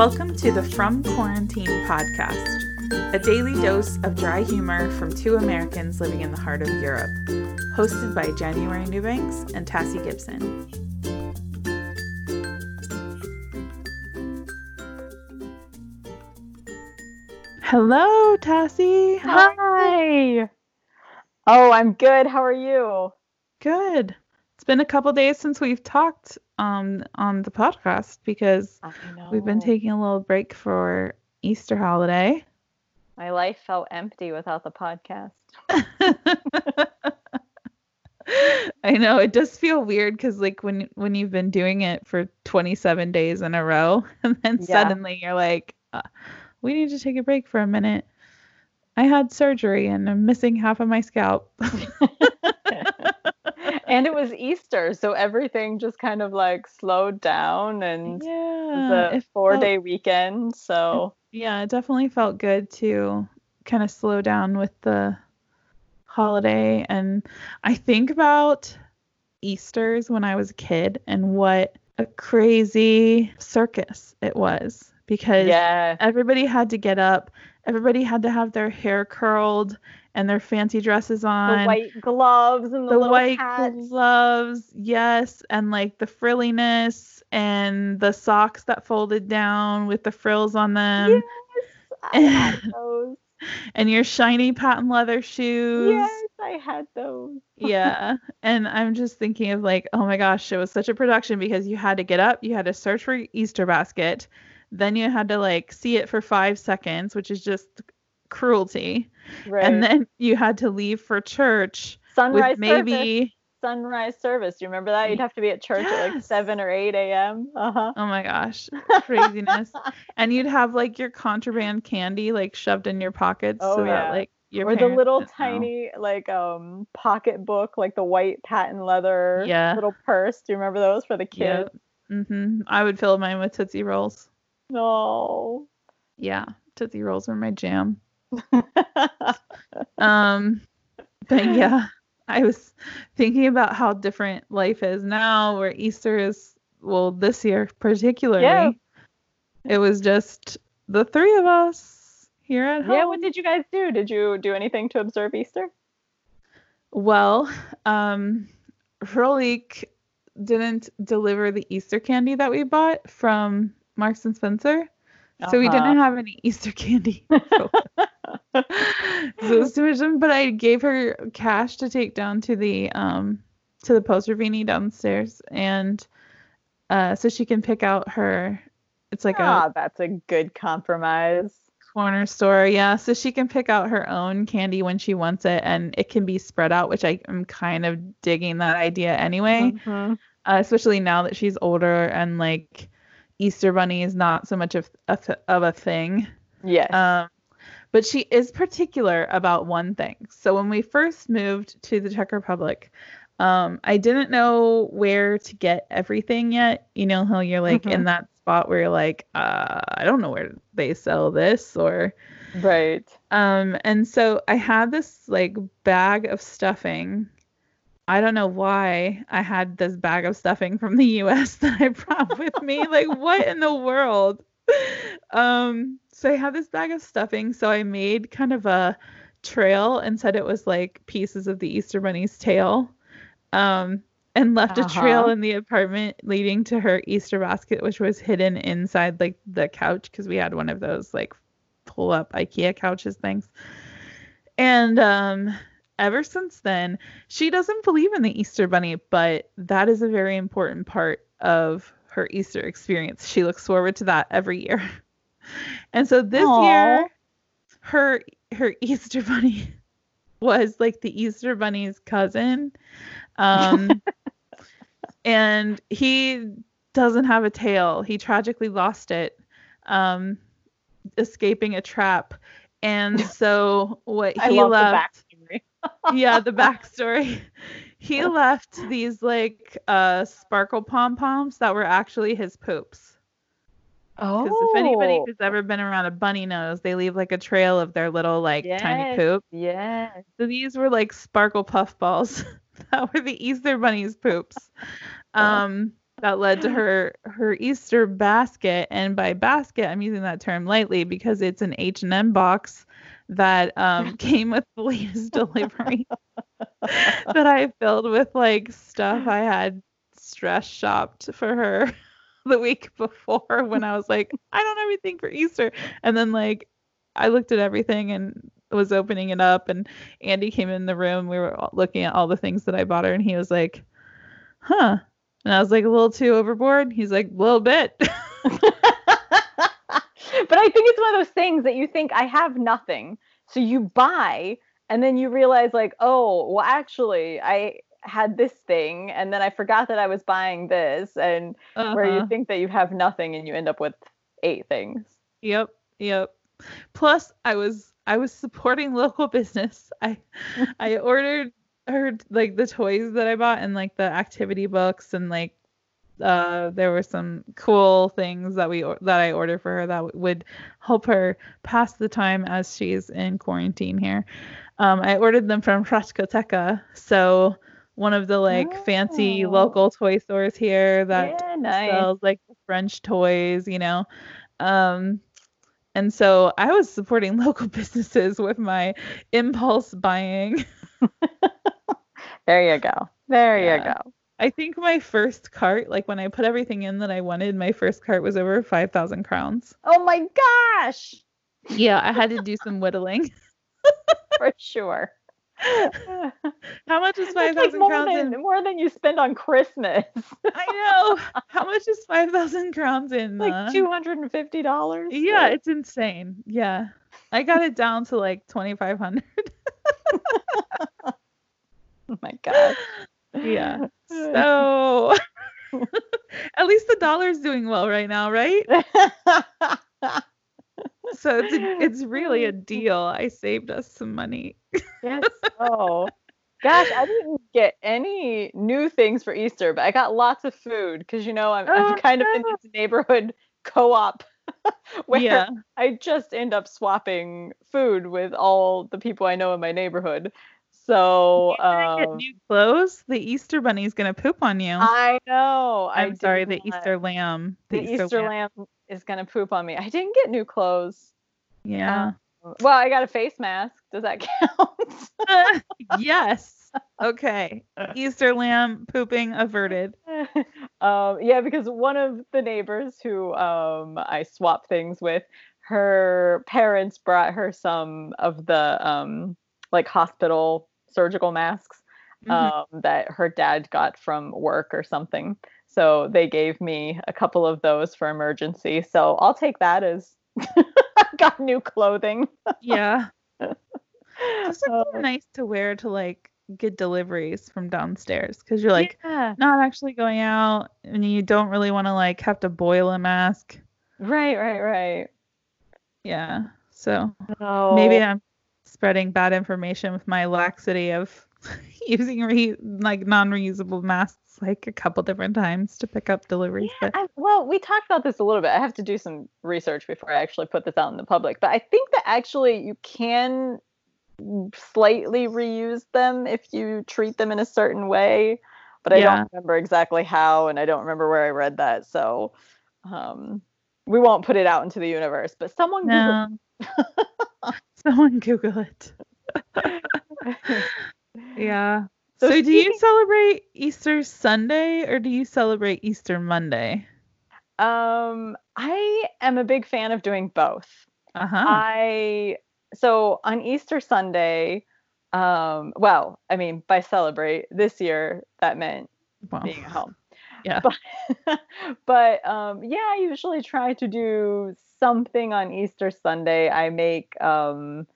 Welcome to the From Quarantine podcast, a daily dose of dry humor from two Americans living in the heart of Europe, hosted by January Newbanks and Tassie Gibson. Hello, Tassie. Hi. Oh, I'm good. How are you? Good. It's been a couple days since we've talked um on the podcast because we've been taking a little break for Easter holiday. My life felt empty without the podcast. I know it does feel weird because like when when you've been doing it for 27 days in a row and then Yeah. suddenly you're like uh, we need to take a break for a minute. I had surgery and I'm missing half of my scalp. and it was Easter, so everything just kind of like slowed down and it yeah. was a four felt- day weekend. So Yeah, it definitely felt good to kind of slow down with the holiday. And I think about Easter's when I was a kid and what a crazy circus it was because yeah. everybody had to get up, everybody had to have their hair curled and their fancy dresses on. The white gloves and the, the little white hats. gloves, yes, and like the frilliness and the socks that folded down with the frills on them. yes, I had those. and your shiny patent leather shoes. yes, I had those. yeah. And I'm just thinking of like, oh my gosh, it was such a production because you had to get up, you had to search for Easter basket, then you had to like see it for five seconds, which is just cruelty. Right. And then you had to leave for church sunrise with maybe service. Sunrise service. Do you remember that? You'd have to be at church at like seven or eight a.m. Uh huh. oh my gosh, craziness. and you'd have like your contraband candy like shoved in your pockets Oh, so yeah. that like your or the little didn't know. tiny like um pocket book like the white patent leather Yeah. little purse do you remember those for the kids Mm-hmm. I would fill mine with Tootsie Rolls. no Yeah, Tootsie Rolls are my jam. Um, but yeah, I was thinking about how different life is now, where Easter is, well, this year particularly, Yeah. it was just the three of us here at home. yeah what did you guys do did you do anything to observe easter Well, um, didn't deliver the Easter candy that we bought from Marks and Spencer. So we Uh-huh. didn't have any Easter candy. so it was but I gave her cash to take down to the um to the poster downstairs and uh so she can pick out her it's like ah, a that's a good compromise corner store yeah so she can pick out her own candy when she wants it and it can be spread out which I am kind of digging that idea anyway Mhm. uh, especially now that she's older and like Easter bunny is not so much of a, th- of a thing yes um, but she is particular about one thing. So when we first moved to the Czech Republic, um, I didn't know where to get everything yet. You know how you're like in Mhm. that spot where you're like, uh, I don't know where they sell this or right um and so I had this like bag of stuffing. I don't know why I had this bag of stuffing from the US that I brought with me. Like what in the world? Um so I had this bag of stuffing, so I made kind of a trail and said it was like pieces of the Easter bunny's tail. Um and left a trail Uh-huh. in the apartment leading to her Easter basket, which was hidden inside like the couch because we had one of those like pull up IKEA couches things. And um ever since then, she doesn't believe in the Easter bunny, but that is a very important part of her Easter experience. She looks forward to that every year. And so this Aw. year her her Easter bunny was like the Easter bunny's cousin. Um and he doesn't have a tail. He tragically lost it. Um escaping a trap. And so what he left yeah, the backstory. He left these like uh sparkle pom poms that were actually his poops. oh Because if anybody who's ever been around a bunny knows, they leave like a trail of their little like tiny poop. yes So these were like sparkle puff balls that were the Easter bunny's poops. Um that led to her her Easter basket. And by basket, I'm using that term lightly because it's an H and M box that um, came with the latest delivery that I filled with like stuff I had stress shopped for her the week before when I was like, I don't have anything for Easter. And then like I looked at everything and was opening it up and Andy came in the room. We were looking at all the things that I bought her and he was like, huh. And I was like a little too overboard. He's like, a little bit. but I think it's one of those things that you think I have nothing. So you buy and then you realize like, oh, well actually I had this thing and then I forgot that I was buying this and uh-huh. where you uh-huh. think that you have nothing and you end up with eight things. Yep. Yep. Plus I was I was supporting local business. I I ordered her like the toys that I bought and like the activity books and like uh, there were some cool things that we that I ordered for her that would help her pass the time as she's in quarantine here. Um, I ordered them from Frashkoteka, so one of the like oh. fancy local toy stores here that yeah, nice. sells like French toys, you know. Um, and so I was supporting local businesses with my impulse buying. there you go. There yeah. you go. I think my first cart, like when I put everything in that I wanted, my first cart was over 5,000 crowns. Oh my gosh. Yeah, I had to do some whittling. For sure. How much is 5,000 like crowns? Than, in... More than you spend on Christmas. I know. How much is 5,000 crowns in? Like uh... $250? Yeah, it's insane. Yeah. I got it down to like 2,500. oh my God yeah. So at least the dollar's doing well right now, right? so it's it's really a deal. I saved us some money. yes. Oh. Gosh, I didn't get any new things for Easter, but I got lots of food because you know I'm, oh, I'm kind no. of in this neighborhood co-op where yeah. I just end up swapping food with all the people I know in my neighborhood. So um, get new clothes. The Easter bunny's gonna poop on you. I know. I'm I sorry, the Easter lamb. The, the Easter, Easter lamb. lamb. is gonna poop on me. I didn't get new clothes. Yeah. Um, well, I got a face mask. Does that count? yes. Okay. Easter lamb pooping averted. um, yeah, because one of the neighbors who um, I swap things with, her parents brought her some of the um, like hospital surgical masks mm-hmm. um, that her dad got from work or something. So they gave me a couple of those for emergency. So I'll take that as I got new clothing. yeah. It's like uh, nice to wear to like get deliveries from downstairs because you're like yeah. not actually going out and you don't really want to like have to boil a mask. Right, right, right. Yeah. So oh. maybe I'm spreading bad information with my laxity of using re- like non-reusable masks like a couple different times to pick up deliveries. Yeah, but I, well, we talked about this a little bit. I have to do some research before I actually put this out in the public. But I think that actually you can slightly reuse them if you treat them in a certain way. But I yeah. don't remember exactly how, and I don't remember where I read that. So um, we won't put it out into the universe. But someone no. Someone Google it. yeah. So, so do you celebrate Easter Sunday or do you celebrate Easter Monday? Um, I am a big fan of doing both. Uh-huh. I so on Easter Sunday, um, well, I mean, by celebrate this year, that meant being at home. Yeah. But, but um, yeah, I usually try to do something on Easter Sunday. I make um,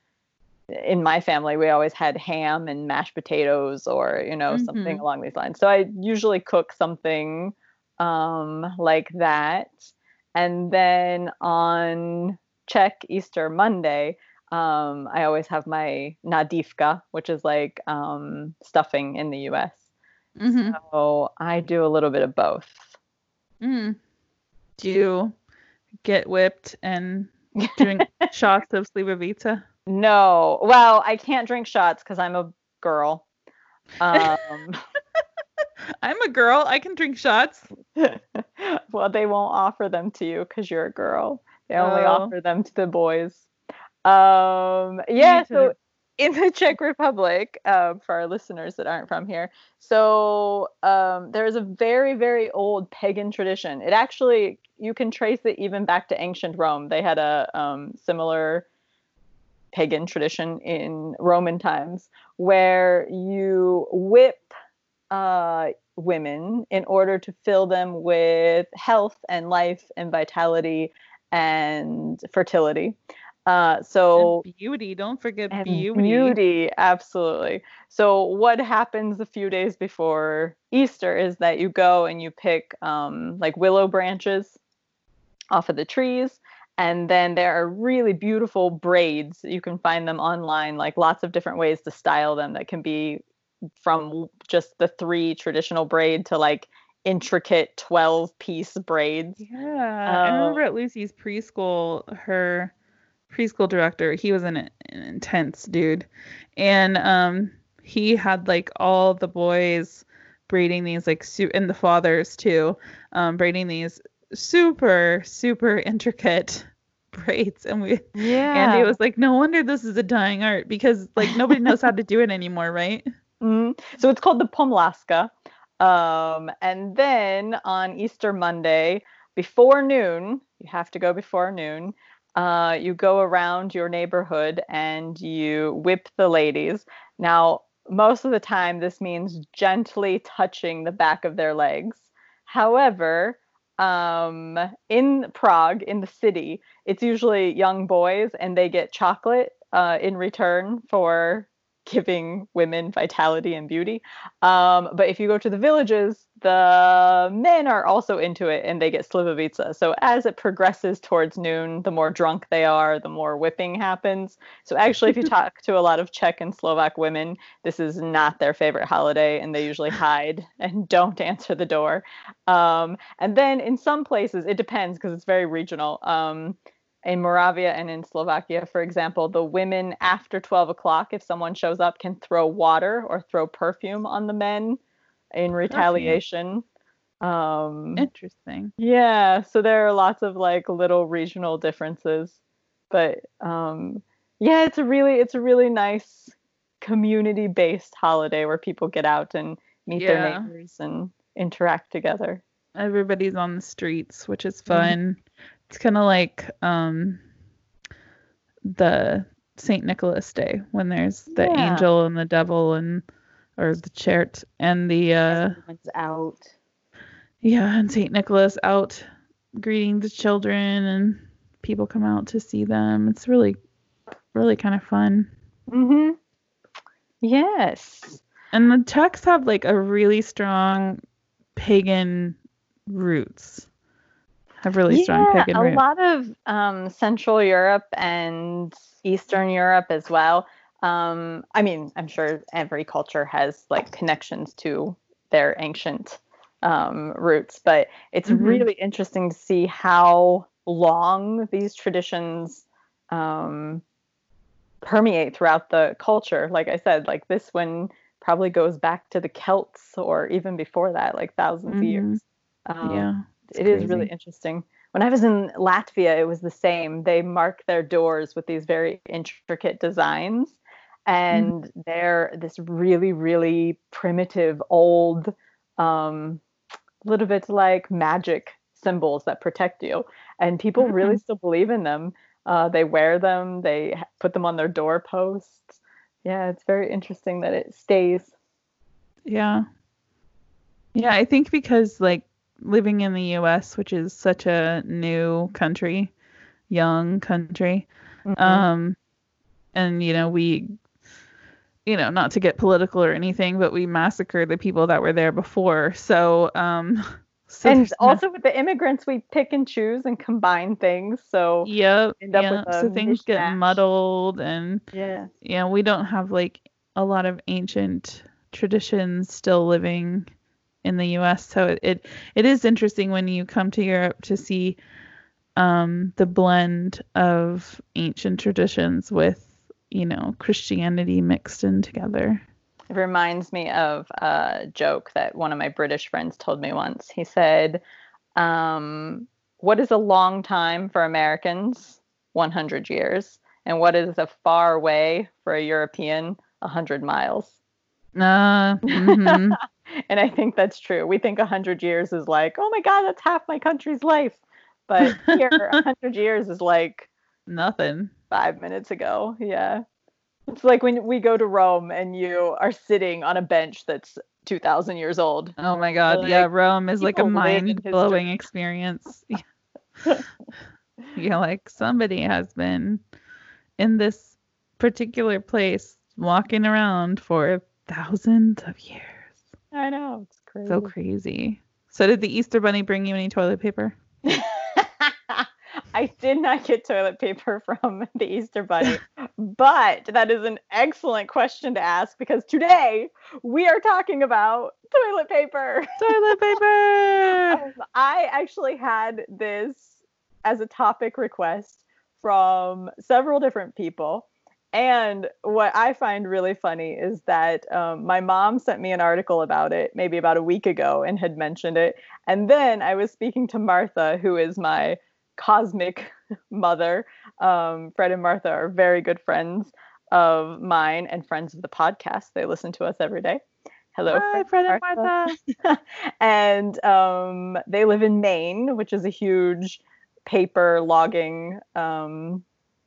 in my family we always had ham and mashed potatoes or you know mm-hmm. something along these lines. So I usually cook something um, like that. And then on Czech Easter Monday, um, I always have my nadivka, which is like um, stuffing in the U.S. Mm-hmm. So I do a little bit of both. Mm. Do you get whipped and drink shots of Slivovitsa? No. Well, I can't drink shots because I'm a girl. Um, I'm a girl. I can drink shots. well, they won't offer them to you because you're a girl. They only Oh. offer them to the boys. Um, yeah, so in the Czech Republic, uh, for our listeners that aren't from here, so um, there's a very, very old pagan tradition. It actually, you can trace it even back to ancient Rome. They had a um, similar pagan tradition in Roman times where you whip uh, women in order to fill them with health and life and vitality and fertility. Uh, so And beauty. Don't forget beauty. beauty, absolutely. So what happens a few days before Easter is that you go and you pick um, like willow branches off of the trees, and then there are really beautiful braids. You can find them online, like lots of different ways to style them. That can be from just the three traditional braid to like intricate 12 piece braids. Yeah, I Oh. remember at Lucy's preschool, her preschool director, he was an, an intense dude, and um, he had like all the boys braiding these like su- and the fathers too, um, braiding these super super intricate braids, and we Yeah. Andy was like, no wonder this is a dying art because like nobody knows how to do it anymore, right? Mhm. So it's called the Pomlaska. Um, and then on Easter Monday, before noon, you have to go before noon. Uh, you go around your neighborhood and you whip the ladies. Now, most of the time, this means gently touching the back of their legs. However, um, in Prague, in the city, it's usually young boys and they get chocolate uh, in return for giving women vitality and beauty. Um, but if you go to the villages, the men are also into it and they get slivovica. So as it progresses towards noon, the more drunk they are, the more whipping happens. So actually, if you talk to a lot of Czech and Slovak women, this is not their favorite holiday and they usually hide and don't answer the door. Um, and then in some places, it depends because it's very regional. Um, in Moravia and in Slovakia, for example, the women after 12 o'clock, if someone shows up, can throw water or throw perfume on the men in retaliation. Um, Interesting. yeah, so there are lots of like little regional differences, but um, yeah, it's a really it's a really nice community-based holiday where people get out and meet Yeah. their neighbors and interact together. everybody's on the streets, which is Mm-hmm. It's kind of like um the Saint Nicholas Day when there's the Yeah. angel and the devil and or the chert and the uh Everyone's out. yeah and Saint Nicholas out greeting the children and people come out to see them. It's really really kind of fun. Mm-hmm. Yes. And the Czechs have like a really strong pagan roots. Have really strong yeah, pagan a lot of um, Central Europe and Eastern Europe as well. Um, I mean, I'm sure every culture has like connections to their ancient um, roots, but it's Mhm. really interesting to see how long these traditions um, permeate throughout the culture. Like I said, like this one probably goes back to the Celts or even before that, like 1000s of Mhm. years. Um, yeah. It's it is really interesting. When I was in Latvia, it was the same. They mark their doors with these very intricate designs, and they're this really, really primitive, old, um, little bit like magic symbols that protect you. And people really still believe in them. Uh, they wear them. They put them on their doorposts. Yeah, it's very interesting that it stays. Yeah. Yeah, I think because like living in the US, which is such a new country, young country, Mhm. um and you know, we you know, not to get political or anything, but we massacred the people that were there before. So, um so and there's no- also with the immigrants, we pick and choose and combine things. So yep, end up yeah, with so things get muddled and yeah, yeah, we don't have like a lot of ancient traditions still living in the US. So it, it it is interesting when you come to Europe to see um the blend of ancient traditions with, you know, Christianity mixed in together. It reminds me of a joke that one of my British friends told me once. He said, um, What is a long time for Americans? 100 years. And what is a far way for a European? 100 miles. Uh, mhm. and I think that's true. We think 100 years is like, oh my God, that's half my country's life. But here, 100 years is like Nothing. five minutes ago. Yeah. It's like when we go to Rome and you are sitting on a bench that's 2,000 years old. Oh my god. yeah, Rome is like a people live in mind blowing experience. Yeah. You're like, somebody has been in this particular place walking around for thousands of years. I know. It's crazy. So crazy. So did the Easter Bunny bring you any toilet paper? I did not get toilet paper from the Easter Bunny, but that is an excellent question to ask because today we are talking about toilet paper. Toilet paper. Um, I actually had this as a topic request from several different people. And what I find really funny is that um, my mom sent me an article about it maybe about a week ago and had mentioned it. And then I was speaking to Martha, who is my cosmic mother. Um, Fred and Martha are very good friends of mine and friends of the podcast. They listen to us every day. Hello, Hi, Fred and Martha. and um, they live in Maine, which is a huge paper logging um,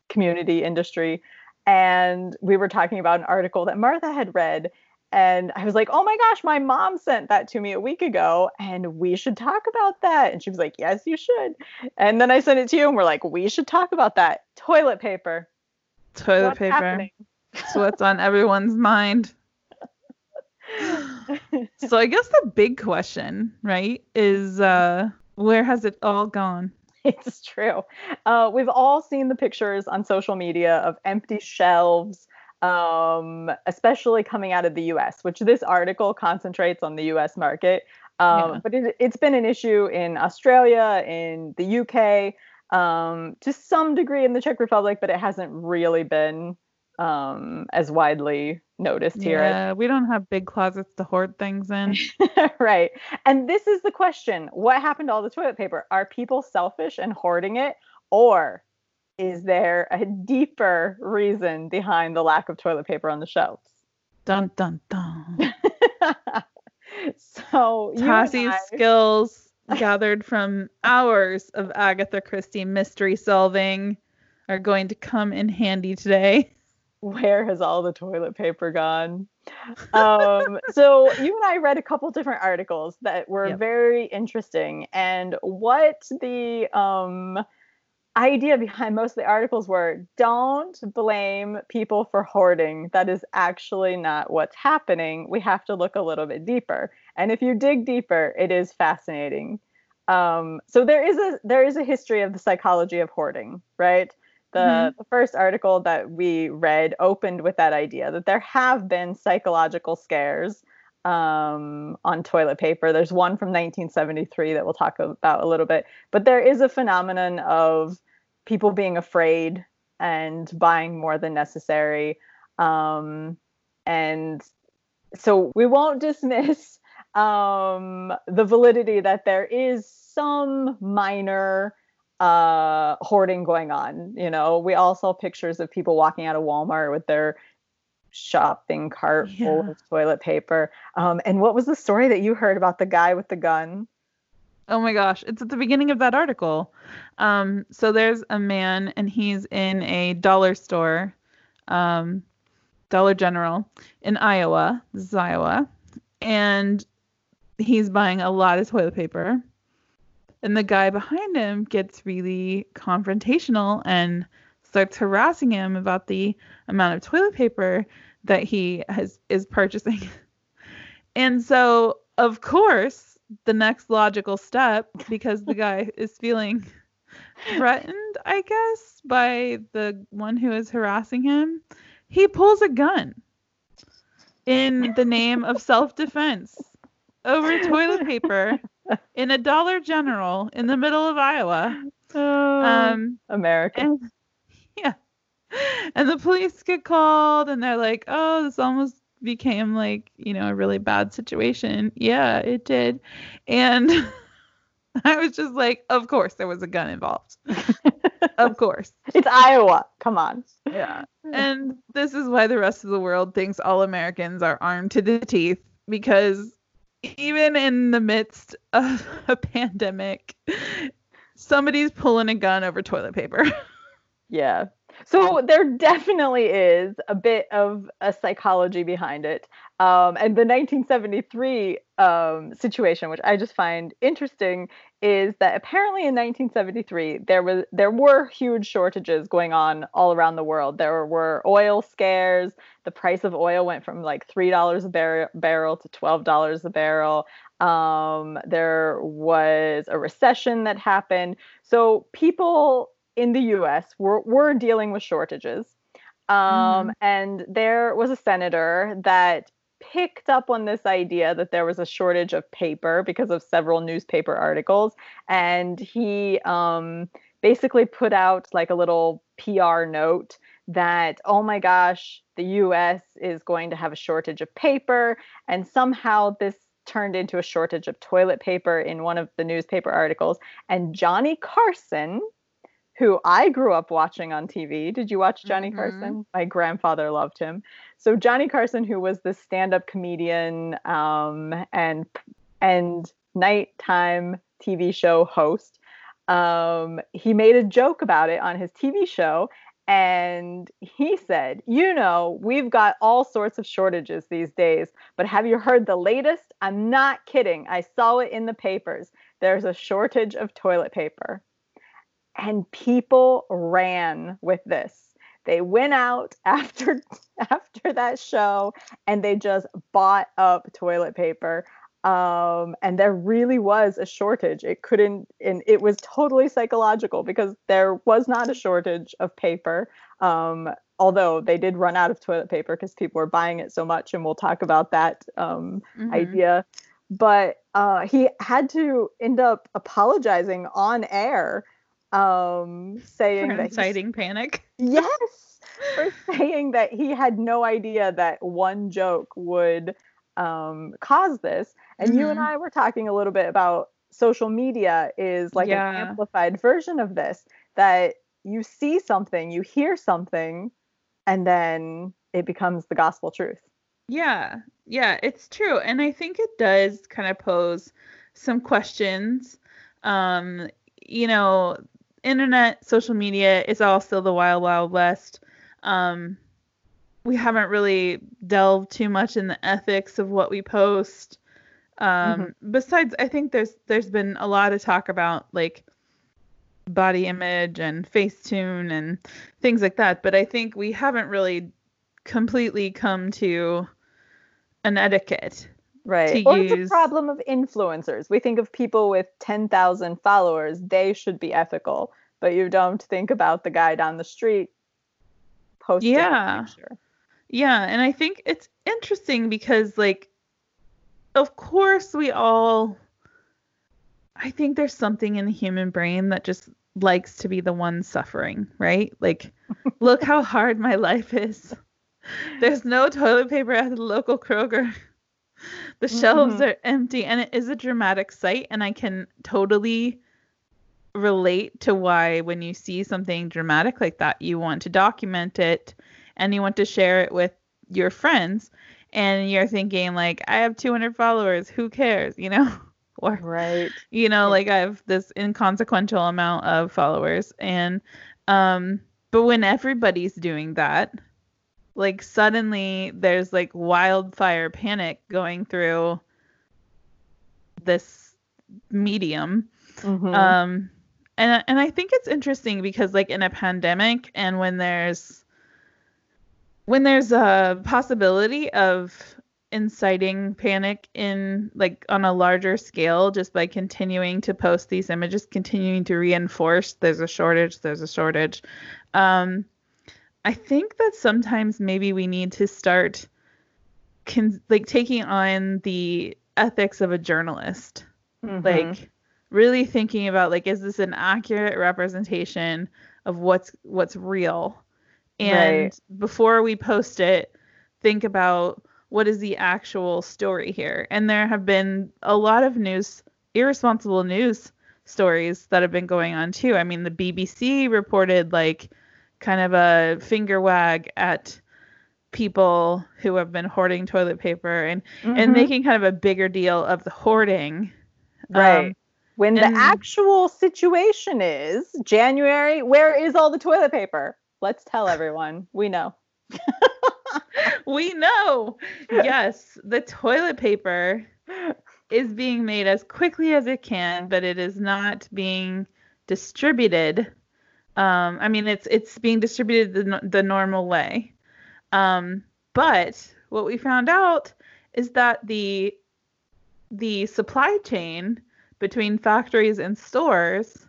community industry. And we were talking about an article that Martha had read. And I was like, oh my gosh, my mom sent that to me a week ago, and we should talk about that. And she was like, yes, you should. And then I sent it to you, and we're like, we should talk about that. Toilet paper. Toilet What's paper. happening? It's what's on everyone's mind. So I guess the big question, right, is uh where has it all gone? It's true. Uh, we've all seen the pictures on social media of empty shelves, um, especially coming out of the US, which this article concentrates on the US market. Um, Yeah. But it, it's been an issue in Australia, in the UK, um, to some degree in the Czech Republic, but it hasn't really been um, as widely noticed here. Yeah, we don't have big closets to hoard things in. right. And this is the question What happened to all the toilet paper? Are people selfish and hoarding it? Or is there a deeper reason behind the lack of toilet paper on the shelves? Dun dun dun. so, Tassie's I- skills gathered from hours of Agatha Christie mystery solving are going to come in handy today. Where has all the toilet paper gone? Um, so you and I read a couple different articles that were Yep. very interesting, and what the um, idea behind most of the articles were: don't blame people for hoarding. That is actually not what's happening. We have to look a little bit deeper, and if you dig deeper, it is fascinating. Um, so there is a there is a history of the psychology of hoarding, right? The, Mhm. the first article that we read opened with that idea that there have been psychological scares um, on toilet paper. There's one from 1973 that we'll talk about a little bit, but there is a phenomenon of people being afraid and buying more than necessary. Um, and so we won't dismiss um, the validity that there is some minor uh hoarding going on you know we all saw pictures of people walking out of walmart with their shopping cart full of toilet paper um and what was the story that you heard about the guy with the gun Oh my gosh, it's at the beginning of that article. Um, so there's a man and he's in a dollar store, um, Dollar General in Iowa. This is Iowa. And he's buying a lot of toilet paper. And the guy behind him gets really confrontational and starts harassing him about the amount of toilet paper that he has is purchasing. And so, of course, the next logical step, because the guy is feeling threatened, I guess, by the one who is harassing him, he pulls a gun in the name of self defense over toilet paper in a Dollar General in the middle of Iowa. Um, america and yeah. And the police get called and they're like, oh, this almost became like, you know, a really bad situation. Yeah, it did. And I was just like, of course there was a gun involved. of course. It's Iowa. Come on. Yeah. And this is why the rest of the world thinks all Americans are armed to the teeth because even in the midst of a pandemic, somebody's pulling a gun over toilet paper. yeah. So there definitely is a bit of a psychology behind it. Um, and the 1973 um, situation, which I just find interesting, is that apparently in 1973 there was there were huge shortages going on all around the world. There were oil scares. The price of oil went from like three dollars a bar- barrel to twelve dollars a barrel. Um, there was a recession that happened. So people in the U.S. were were dealing with shortages. Um, mm. And there was a senator that picked up on this idea that there was a shortage of paper because of several newspaper articles. And he um, basically put out like a little PR note that, oh my gosh, the US is going to have a shortage of paper. And somehow this turned into a shortage of toilet paper in one of the newspaper articles. And Johnny Carson, who I grew up watching on TV. Did you watch Johnny mm-hmm. Carson? My grandfather loved him. So Johnny Carson, who was the stand-up comedian um, and and nighttime TV show host, um, he made a joke about it on his TV show, and he said, "You know, we've got all sorts of shortages these days, but have you heard the latest? I'm not kidding. I saw it in the papers. There's a shortage of toilet paper." And people ran with this. They went out after after that show and they just bought up toilet paper. Um, and there really was a shortage. It couldn't and it was totally psychological because there was not a shortage of paper. Um, although they did run out of toilet paper because people were buying it so much and we'll talk about that um, mm-hmm. idea. But uh, he had to end up apologizing on air um saying for that inciting panic yes for saying that he had no idea that one joke would um cause this and mm-hmm. you and mm-hmm. i were talking a little bit about social media is like yeah. an amplified version of this that you see something you hear something and then it becomes the gospel truth yeah yeah it's true and i think it does kind of pose some questions um you know internet, social media is all still the wild, wild west. Um, we haven't really delved too much in the ethics of what we post. Um, mm-hmm. Besides, I think there's there's been a lot of talk about like body image and Facetune and things like that, but I think we haven't really completely come to an etiquette. Right. Or use... it's a problem of influencers. We think of people with 10,000 followers, they should be ethical but you don't think about the guy down the street posting yeah. Yeah, and I think it's interesting because like of course we all I think there's something in the human brain that just likes to be the one suffering, right? Like look how hard my life is. There's no toilet paper at the local Kroger. The shelves mm-hmm. are empty and it is a dramatic sight and I can totally relate to why when you see something dramatic like that, you want to document it and you want to share it with your friends and you're thinking like I have 200 followers, who cares, you know? or right. You know, like I have this inconsequential amount of followers and um but when everybody's doing that, like suddenly there's like wildfire panic going through this medium. Mm-hmm. Um and and I think it's interesting because like in a pandemic and when there's when there's a possibility of inciting panic in like on a larger scale just by continuing to post these images continuing to reinforce there's a shortage there's a shortage um i think that sometimes maybe we need to start con- like taking on the ethics of a journalist mm-hmm. like really thinking about like is this an accurate representation of what's what's real and right. before we post it think about what is the actual story here? And there have been a lot of news, irresponsible news stories that have been going on too. I mean, the BBC reported like kind of a finger wag at people who have been hoarding toilet paper and mm-hmm. and making kind of a bigger deal of the hoarding. Right. Um, when and, the actual situation is January, where is all the toilet paper? Let's tell everyone. We know. we know. Yes, the toilet paper is being made as quickly as it can, but it is not being distributed. Um, I mean, it's it's being distributed the, the normal way. Um, but what we found out is that the the supply chain between factories and stores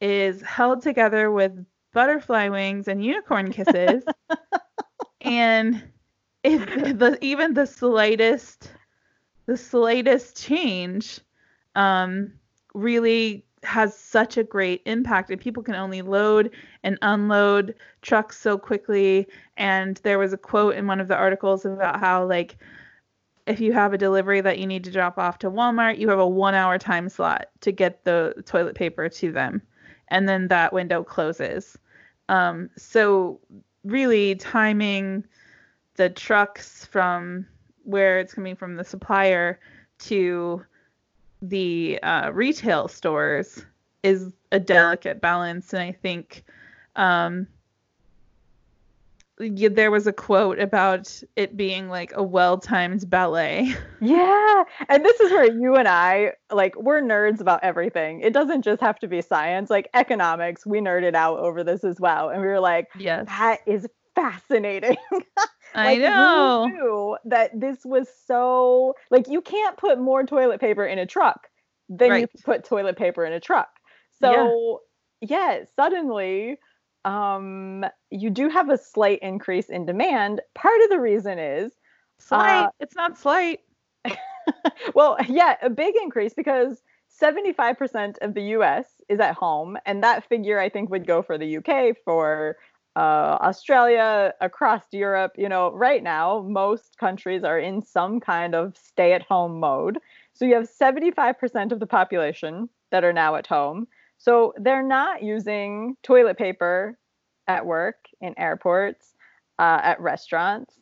is held together with butterfly wings and unicorn kisses. and if the even the slightest the slightest change um, really has such a great impact and people can only load and unload trucks so quickly and there was a quote in one of the articles about how like if you have a delivery that you need to drop off to Walmart, you have a 1 hour time slot to get the toilet paper to them and then that window closes. Um, so really timing the trucks from where it's coming from the supplier to the uh, retail stores is a delicate balance and i think um, yeah, there was a quote about it being like a well-timed ballet. Yeah, and this is where you and I like we're nerds about everything. It doesn't just have to be science, like economics. We nerded out over this as well, and we were like, "Yes, that is fascinating." I know knew that this was so like you can't put more toilet paper in a truck than right. you put toilet paper in a truck. So yeah, yeah suddenly um, you do have a slight increase in demand. Part of the reason is slight. Uh, it's not slight. well, yeah, a big increase because 75% of the US is at home. And that figure, I think, would go for the UK, for uh, Australia, across Europe. You know, right now, most countries are in some kind of stay at home mode. So you have 75% of the population that are now at home. So they're not using toilet paper at work, in airports, uh, at restaurants.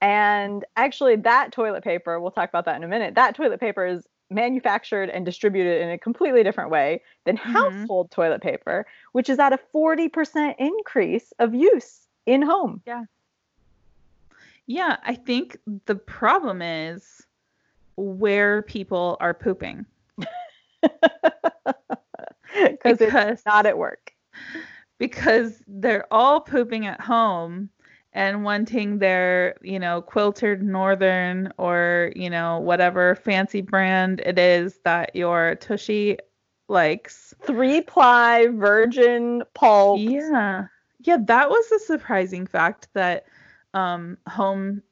And actually, that toilet paper, we'll talk about that in a minute, that toilet paper is manufactured and distributed in a completely different way than mm-hmm. household toilet paper, which is at a 40% increase of use in home. Yeah. Yeah, I think the problem is where people are pooping. because it's not at work. Because they're all pooping at home and wanting their, you know, quilted northern or, you know, whatever fancy brand it is that your Tushy likes. Three ply virgin pulp. Yeah. Yeah, that was a surprising fact that um, home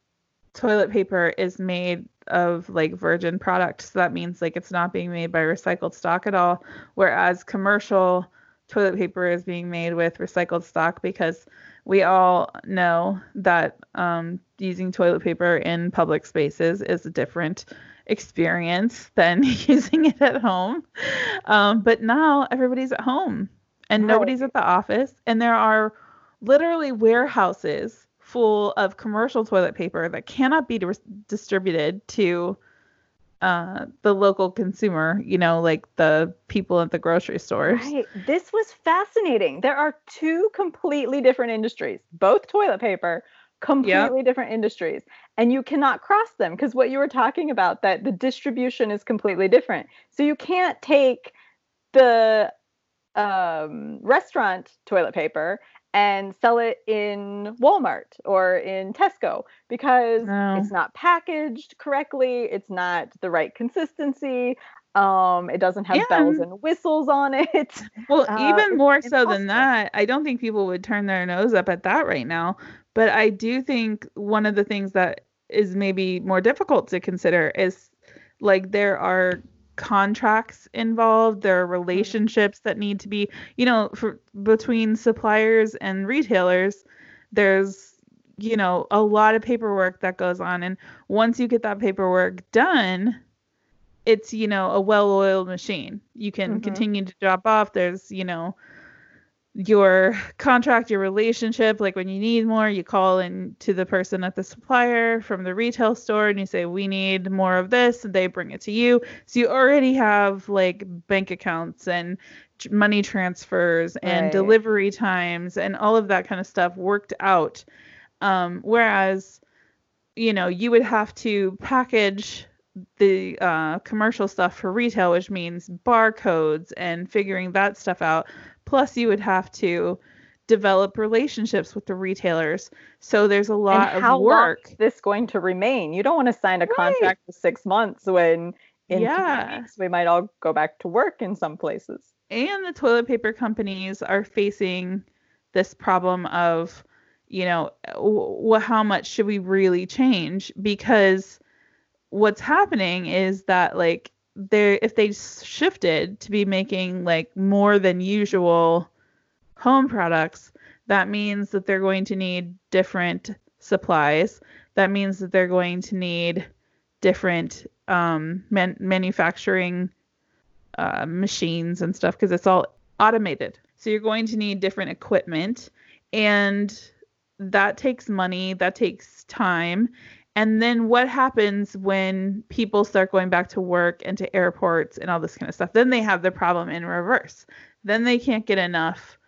toilet paper is made of like virgin product. So that means like it's not being made by recycled stock at all. Whereas commercial toilet paper is being made with recycled stock because we all know that um, using toilet paper in public spaces is a different experience than using it at home. Um, but now everybody's at home and right. nobody's at the office, and there are literally warehouses full of commercial toilet paper that cannot be dis- distributed to uh, the local consumer, you know, like the people at the grocery stores. Right. This was fascinating. There are two completely different industries, both toilet paper, completely yep. different industries. And you cannot cross them because what you were talking about, that the distribution is completely different. So you can't take the um, restaurant toilet paper and sell it in Walmart or in Tesco because no. it's not packaged correctly, it's not the right consistency, um, it doesn't have yeah. bells and whistles on it. Well, uh, even more so than that, I don't think people would turn their nose up at that right now. But I do think one of the things that is maybe more difficult to consider is like there are contracts involved there are mm-hmm. relationships that need to be you know for between suppliers and retailers there's you know, a lot of paperwork that goes on. And once you get that paperwork done, it's, you know, a well oiled machine. You can Mhm. continue to drop off. There's, you know, your contract, your relationship. Like when you need more, you call in to the person at the supplier from the retail store and you say, We need more of this. And they bring it to you. So you already have like bank accounts and money transfers and Right. delivery times and all of that kind of stuff worked out. Um, whereas, you know, you would have to package the uh, commercial stuff for retail, which means barcodes and figuring that stuff out. Plus, you would have to develop relationships with the retailers. So there's a lot and how of work. long is this going to remain? You don't want to sign a Right. contract for six months when in Yeah. weeks we might all go back to work in some places. and the toilet paper companies are facing this problem of you know w- how much should we really change because what's happening is that like they if they shifted to be making like more than usual home products that means that they're going to need different supplies that means that they're going to need different um, man- manufacturing uh, machines and stuff because it's all automated. So you're going to need different equipment, and that takes money, that takes time. And then what happens when people start going back to work and to airports and all this kind of stuff? Then they have the problem in reverse. Then they can't get enough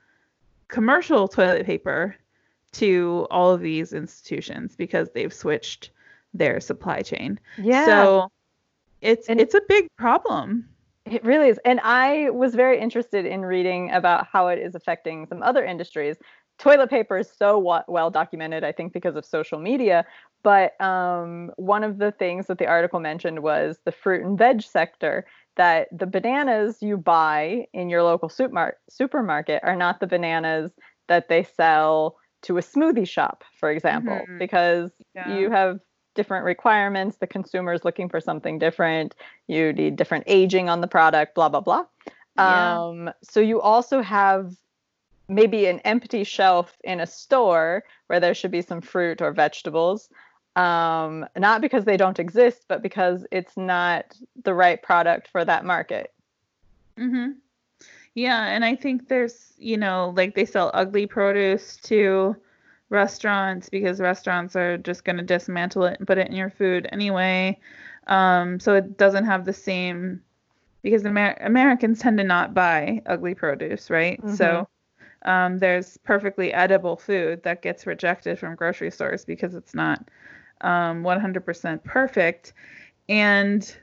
commercial toilet paper to all of these institutions because they've switched their supply chain. Yeah. So it's And- it's a big problem. It really is. And I was very interested in reading about how it is affecting some other industries. Toilet paper is so wa- well documented, I think, because of social media. But um, one of the things that the article mentioned was the fruit and veg sector, that the bananas you buy in your local supermar- supermarket are not the bananas that they sell to a smoothie shop, for example, Mhm. because Yeah. you have different requirements. The consumer is looking for something different. You need different aging on the product, blah, blah, blah. Yeah. Um, so you also have maybe an empty shelf in a store where there should be some fruit or vegetables. Um, not because they don't exist, but because it's not the right product for that market. Mhm. Yeah, and I think there's, you know, like they sell ugly produce to restaurants because restaurants are just going to dismantle it and put it in your food anyway. Um, so it doesn't have the same because Amer- Americans tend to not buy ugly produce, right? So um, there's perfectly edible food that gets rejected from grocery stores because it's not um, 100% perfect. And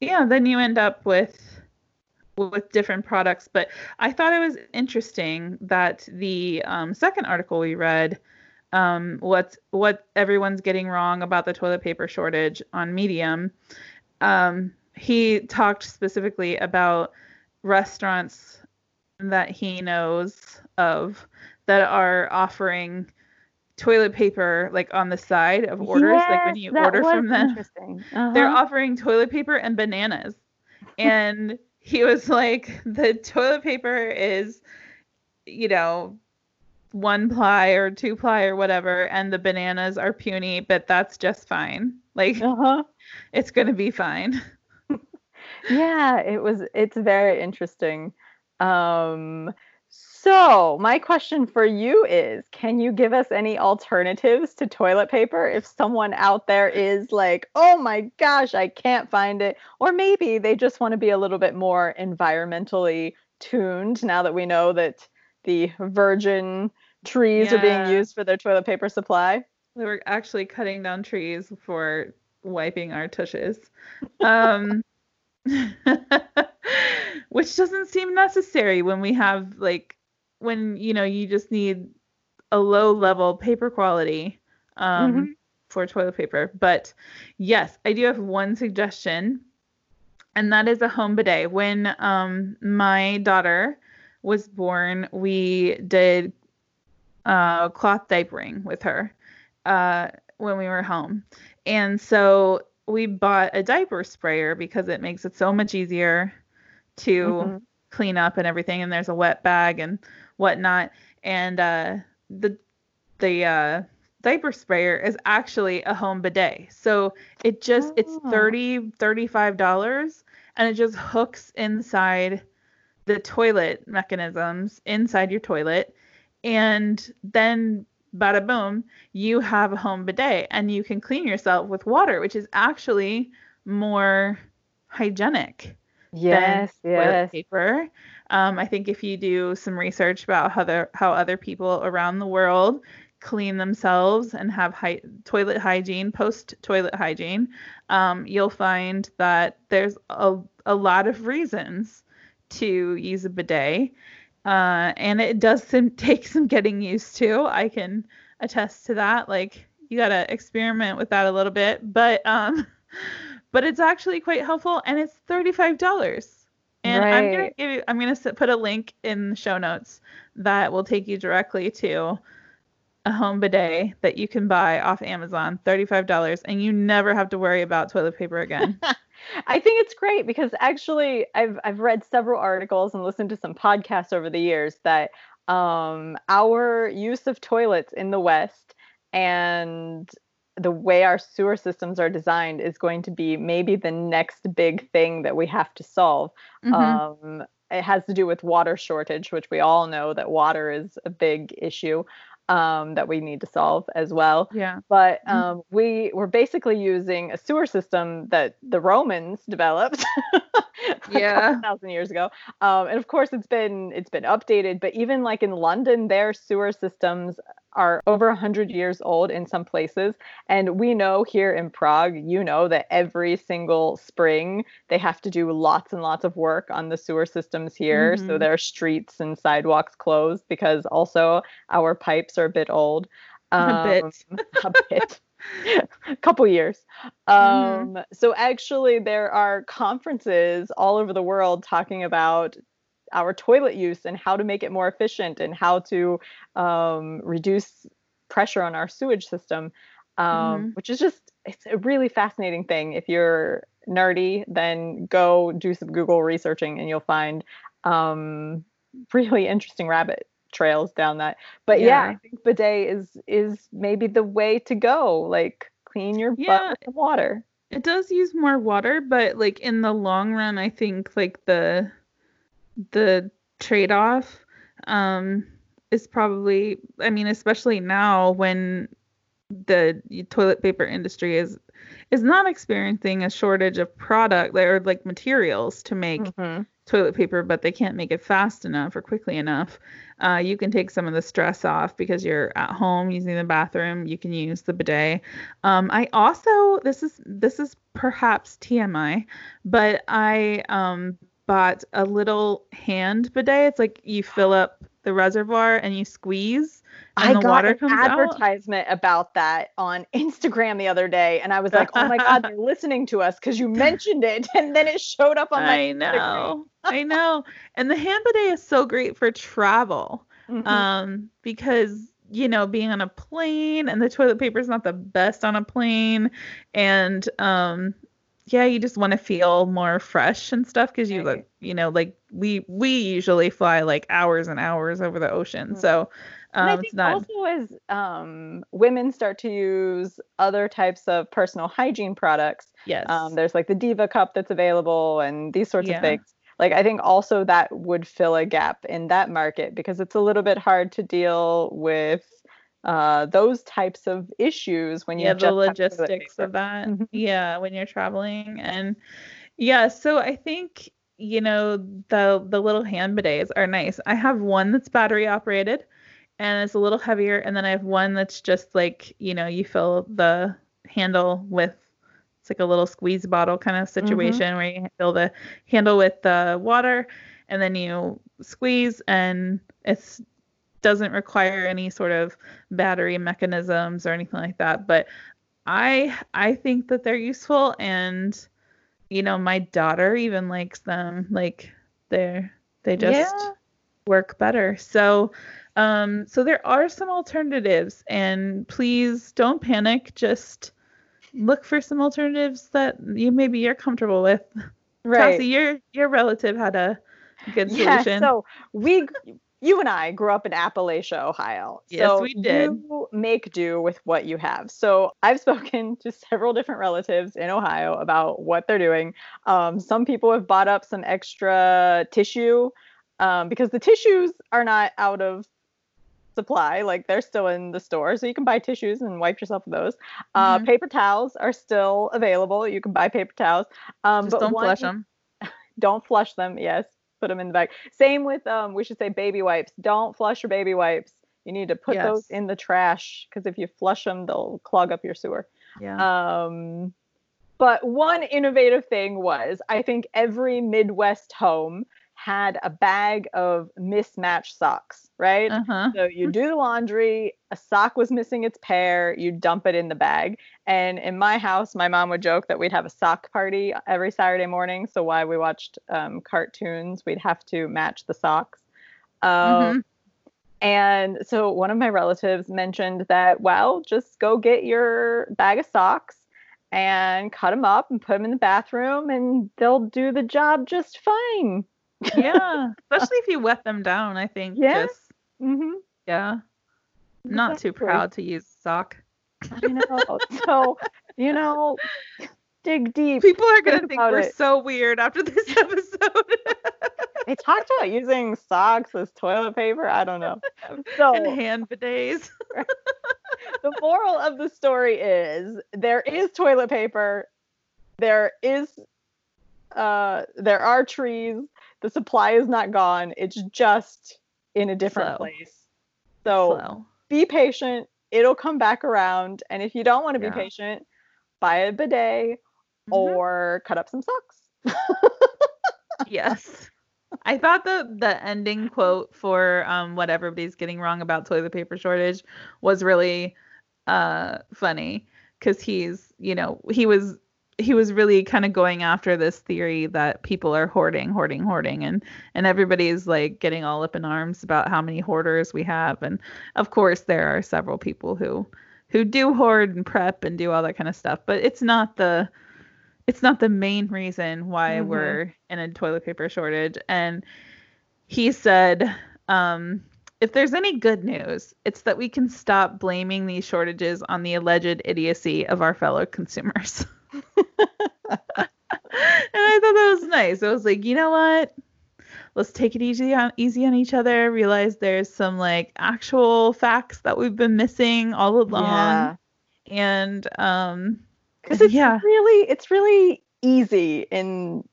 yeah, then you end up with with different products. But I thought it was interesting that the um, second article we read, um, what what everyone's getting wrong about the toilet paper shortage on Medium, um, he talked specifically about restaurants that he knows of that are offering toilet paper like on the side of orders like when Yes, you order from them Interesting. they're Uh-huh. offering toilet paper and bananas. And he was like, the toilet paper is, you know, one ply or two ply or whatever, and the bananas are puny, but that's just fine. Like, uh-huh. it's going to be fine. yeah it was it's very interesting um so my question for you is can you give us any alternatives to toilet paper if someone out there is like oh my gosh i can't find it or maybe they just want to be a little bit more environmentally tuned now that we know that the virgin trees are being used for their toilet paper supply We were actually cutting down trees for wiping our tushes. Um, which doesn't seem necessary when we have like when you know you just need a low level paper quality um, Mhm. for toilet paper. But yes, I do have one suggestion, and that is a home bidet. When um, my daughter was born, we did uh, cloth diapering with her uh, when we were home. And so we bought a diaper sprayer because it makes it so much easier to Mhm. clean up and everything. And there's a wet bag and whatnot. And uh, the the uh, diaper sprayer is actually a home bidet. So it just oh. it's 30 35 dollars and it just hooks inside the toilet mechanisms inside your toilet and then bada boom, you have a home bidet and you can clean yourself with water, which is actually more hygienic. Yes, yes. Toilet paper. Um, I think if you do some research about how the, how other people around the world clean themselves and have toilet hygiene, post toilet hygiene, um, you'll find that there's a, a lot of reasons to use a bidet. Uh, and it does some, take some getting used to. I can attest to that. Like you gotta experiment with that a little bit, but um, but it's actually quite helpful, and it's thirty five dollars. And right. I'm gonna give you, I'm gonna put a link in the show notes that will take you directly to a home bidet that you can buy off Amazon, $35, and you never have to worry about toilet paper again. I think it's great because actually I've I've read several articles and listened to some podcasts over the years that um, our use of toilets in the West and the way our sewer systems are designed is going to be maybe the next big thing that we have to solve. Mm-hmm. Um, it has to do with water shortage, which we all know that water is a big issue um, that we need to solve as well. Yeah. But mm-hmm. um, we were basically using a sewer system that the Romans developed yeah. thousand years ago. Um, and of course, it's been it's been updated. But even like in London, their sewer systems are over 100 years old in some places. And we know here in Prague, you know, that every single spring they have to do lots and lots of work on the sewer systems here. Mm-hmm. So there are streets and sidewalks closed because also our pipes are a bit old. Um, a bit. a bit. a couple years. Mm-hmm. Um, mm-hmm. So actually, there are conferences all over the world talking about our toilet use and how to make it more efficient and how to um, reduce pressure on our sewage system, um, mm-hmm. which is just it's a really fascinating thing. If you're nerdy, then go do some Google researching and you'll find um, really interesting rabbit trails down that. But yeah. yeah. I think bidet is is maybe the way to go. Like clean your yeah. butt with water. It does use more water, but like in the long run, I think like the the trade off um, is probably, I mean, especially now when the toilet paper industry is is not experiencing a shortage of product or like materials to make mm-hmm. toilet paper, but they can't make it fast enough or quickly enough. Uh, you can take some of the stress off because you're at home using the bathroom. You can use the bidet. Um, I also this is this is perhaps TMI, but I um, bought a little hand bidet. It's like you fill up the reservoir and you squeeze and I the got water an comes advertisement out. about that on Instagram the other day, and I was like, "Oh my god, they're listening to us because you mentioned it," and then it showed up on my. I know, I know, and the hand bidet is so great for travel, mm-hmm. um, because you know being on a plane and the toilet paper is not the best on a plane, and um, yeah, you just want to feel more fresh and stuff because you like, you know, like we we usually fly like hours and hours over the ocean, mm-hmm. so um, I think not... also as um, women start to use other types of personal hygiene products. Yes. Um, there's like the Diva cup that's available and these sorts yeah. of things. Like I think also that would fill a gap in that market because it's a little bit hard to deal with uh, those types of issues when you yeah the logistics of that mm-hmm. yeah when you're traveling and yeah so i think you know the the little hand bidets are nice i have one that's battery operated and it's a little heavier and then i have one that's just like you know you fill the handle with it's like a little squeeze bottle kind of mm-hmm. situation mm-hmm. where you fill the handle with the water and then you squeeze and it's doesn't require any sort of battery mechanisms or anything like that. But I I think that they're useful and you know, my daughter even likes them. Like they're they just yeah. work better. So um so there are some alternatives and please don't panic. Just look for some alternatives that you maybe you're comfortable with. Right. Cassie, your your relative had a good solution. Yeah, so we you and I grew up in Appalachia, Ohio. Yes, so we did. You make do with what you have. So I've spoken to several different relatives in Ohio about what they're doing. Um, some people have bought up some extra tissue um, because the tissues are not out of supply like they're still in the store so you can buy tissues and wipe yourself with those uh, Mhm. paper towels are still available you can buy paper towels um, Just but don't one- flush them. don't flush them yes put them in the bag. Same with um we should say baby wipes. Don't flush your baby wipes. You need to put those in the trash because if you flush them they'll clog up your sewer. Yeah. um but one innovative thing was i think every midwest home had a bag of mismatched socks right Uh huh. so you do the laundry, a sock was missing its pair, you dump it in the bag. And in my house, my mom would joke that we'd have a sock party every Saturday morning. So while we watched um, cartoons, we'd have to match the socks. Um, Mhm. And so one of my relatives mentioned that, well, just go get your bag of socks and cut them up and put them in the bathroom, and they'll do the job just fine. Yeah. Especially if you wet them down, I think. Yeah. Just, hmm yeah. Not too proud to use sock. I know. so, you know, dig deep. People are gonna Think think we're it. so weird after this episode. They talked about using socks as toilet paper. I don't know. So, and hand bidets. the moral of the story is there is toilet paper. There is uh there are trees. The supply is not gone. It's just in a different Slow. place. So, Slow. be patient. It'll come back around. And if you don't want to be Yeah. patient, buy a bidet Mhm. or cut up some socks. yes. I thought the the ending quote for um what everybody's getting wrong about toilet paper shortage was really uh funny cuz he's, you know, he was he was really kind of going after this theory that people are hoarding, hoarding, hoarding and and everybody's like getting all up in arms about how many hoarders we have and of course there are several people who who do hoard and prep and do all that kind of stuff, but it's not the it's not the main reason why Mhm. we're in a toilet paper shortage. And he said, um, if there's any good news, it's that we can stop blaming these shortages on the alleged idiocy of our fellow consumers. and I thought that was nice. I was like, you know what? Let's take it easy on easy on each other. Realize there's some like actual facts that we've been missing all along. Yeah. And um because it's yeah. really it's really easy in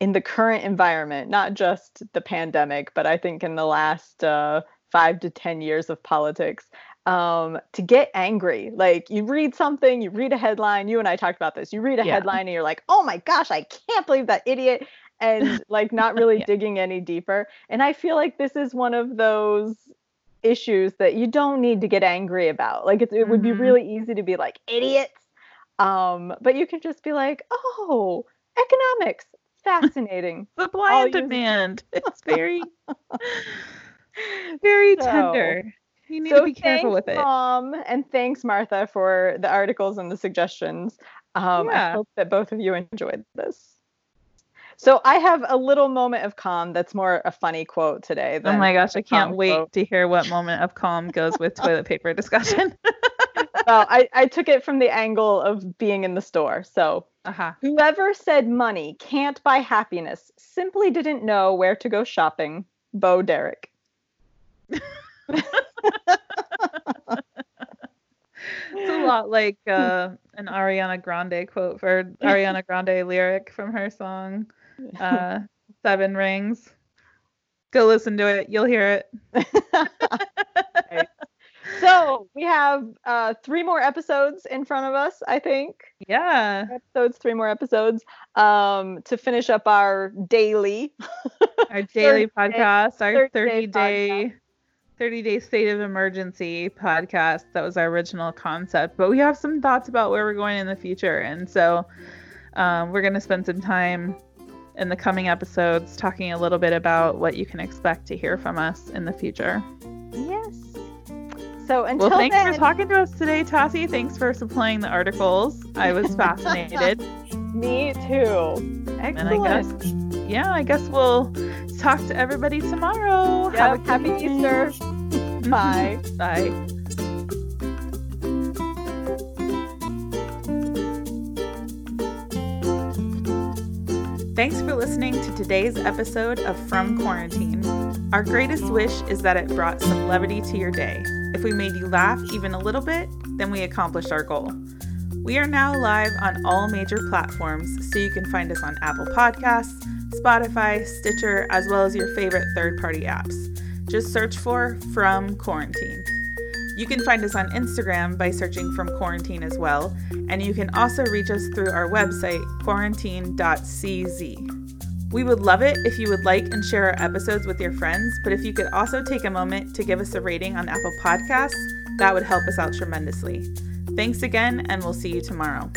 in the current environment not just the pandemic but i think in the last uh, five to ten years of politics um, to get angry like you read something you read a headline you and i talked about this you read a Yeah. headline and you're like oh my gosh i can't believe that idiot and like not really Yeah. digging any deeper and i feel like this is one of those issues that you don't need to get angry about like it, it would be Mhm. really easy to be like idiots um, but you can just be like, oh, economics, fascinating. supply and demand. It's very very So- tender. You need so to be careful with it. Mom, and thanks, Martha, for the articles and the suggestions. Um, I hope that both of you enjoyed this. So I have a little moment of calm that's more a funny quote today. Oh my gosh, I can't wait quote. to hear what moment of calm goes with toilet paper discussion. well, I, I took it from the angle of being in the store. So uh-huh. Whoever said money can't buy happiness simply didn't know where to go shopping. Bo Derek. It's a lot like uh, an Ariana Grande quote for Ariana Grande lyric from her song uh, Seven Rings. Go listen to it. You'll hear it. so we have uh, three more episodes in front of us, I think. Yeah. Episodes, three more episodes um, to finish up our daily. Our daily 30 day- podcast, our 30 30 day day 30 day state of emergency podcast. That was our original concept. But we have some thoughts about where we're going in the future. And so um, we're going to spend some time in the coming episodes talking a little bit about what you can expect to hear from us in the future. Yes. So until Well, thanks then, for talking to us today, Tassie. Thanks for supplying the articles. I was fascinated. me too. and I guess, Excellent. Yeah, I guess we'll talk to everybody tomorrow. Yep, Have a happy Easter. Bye. Bye. Thanks for listening to today's episode of From Quarantine. Our greatest wish is that it brought some levity to your day. If we made you laugh even a little bit, then we accomplished our goal. We are now live on all major platforms, so you can find us on Apple Podcasts, Spotify, Stitcher, as well as your favorite third party apps. Just search for From Quarantine. You can find us on Instagram by searching From Quarantine as well, and you can also reach us through our website, quarantine.cz. We would love it if you would like and share our episodes with your friends, but if you could also take a moment to give us a rating on Apple Podcasts, that would help us out tremendously. Thanks again, and we'll see you tomorrow.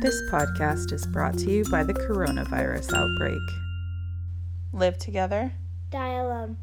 This podcast is brought to you by the coronavirus outbreak. Live together, die alone.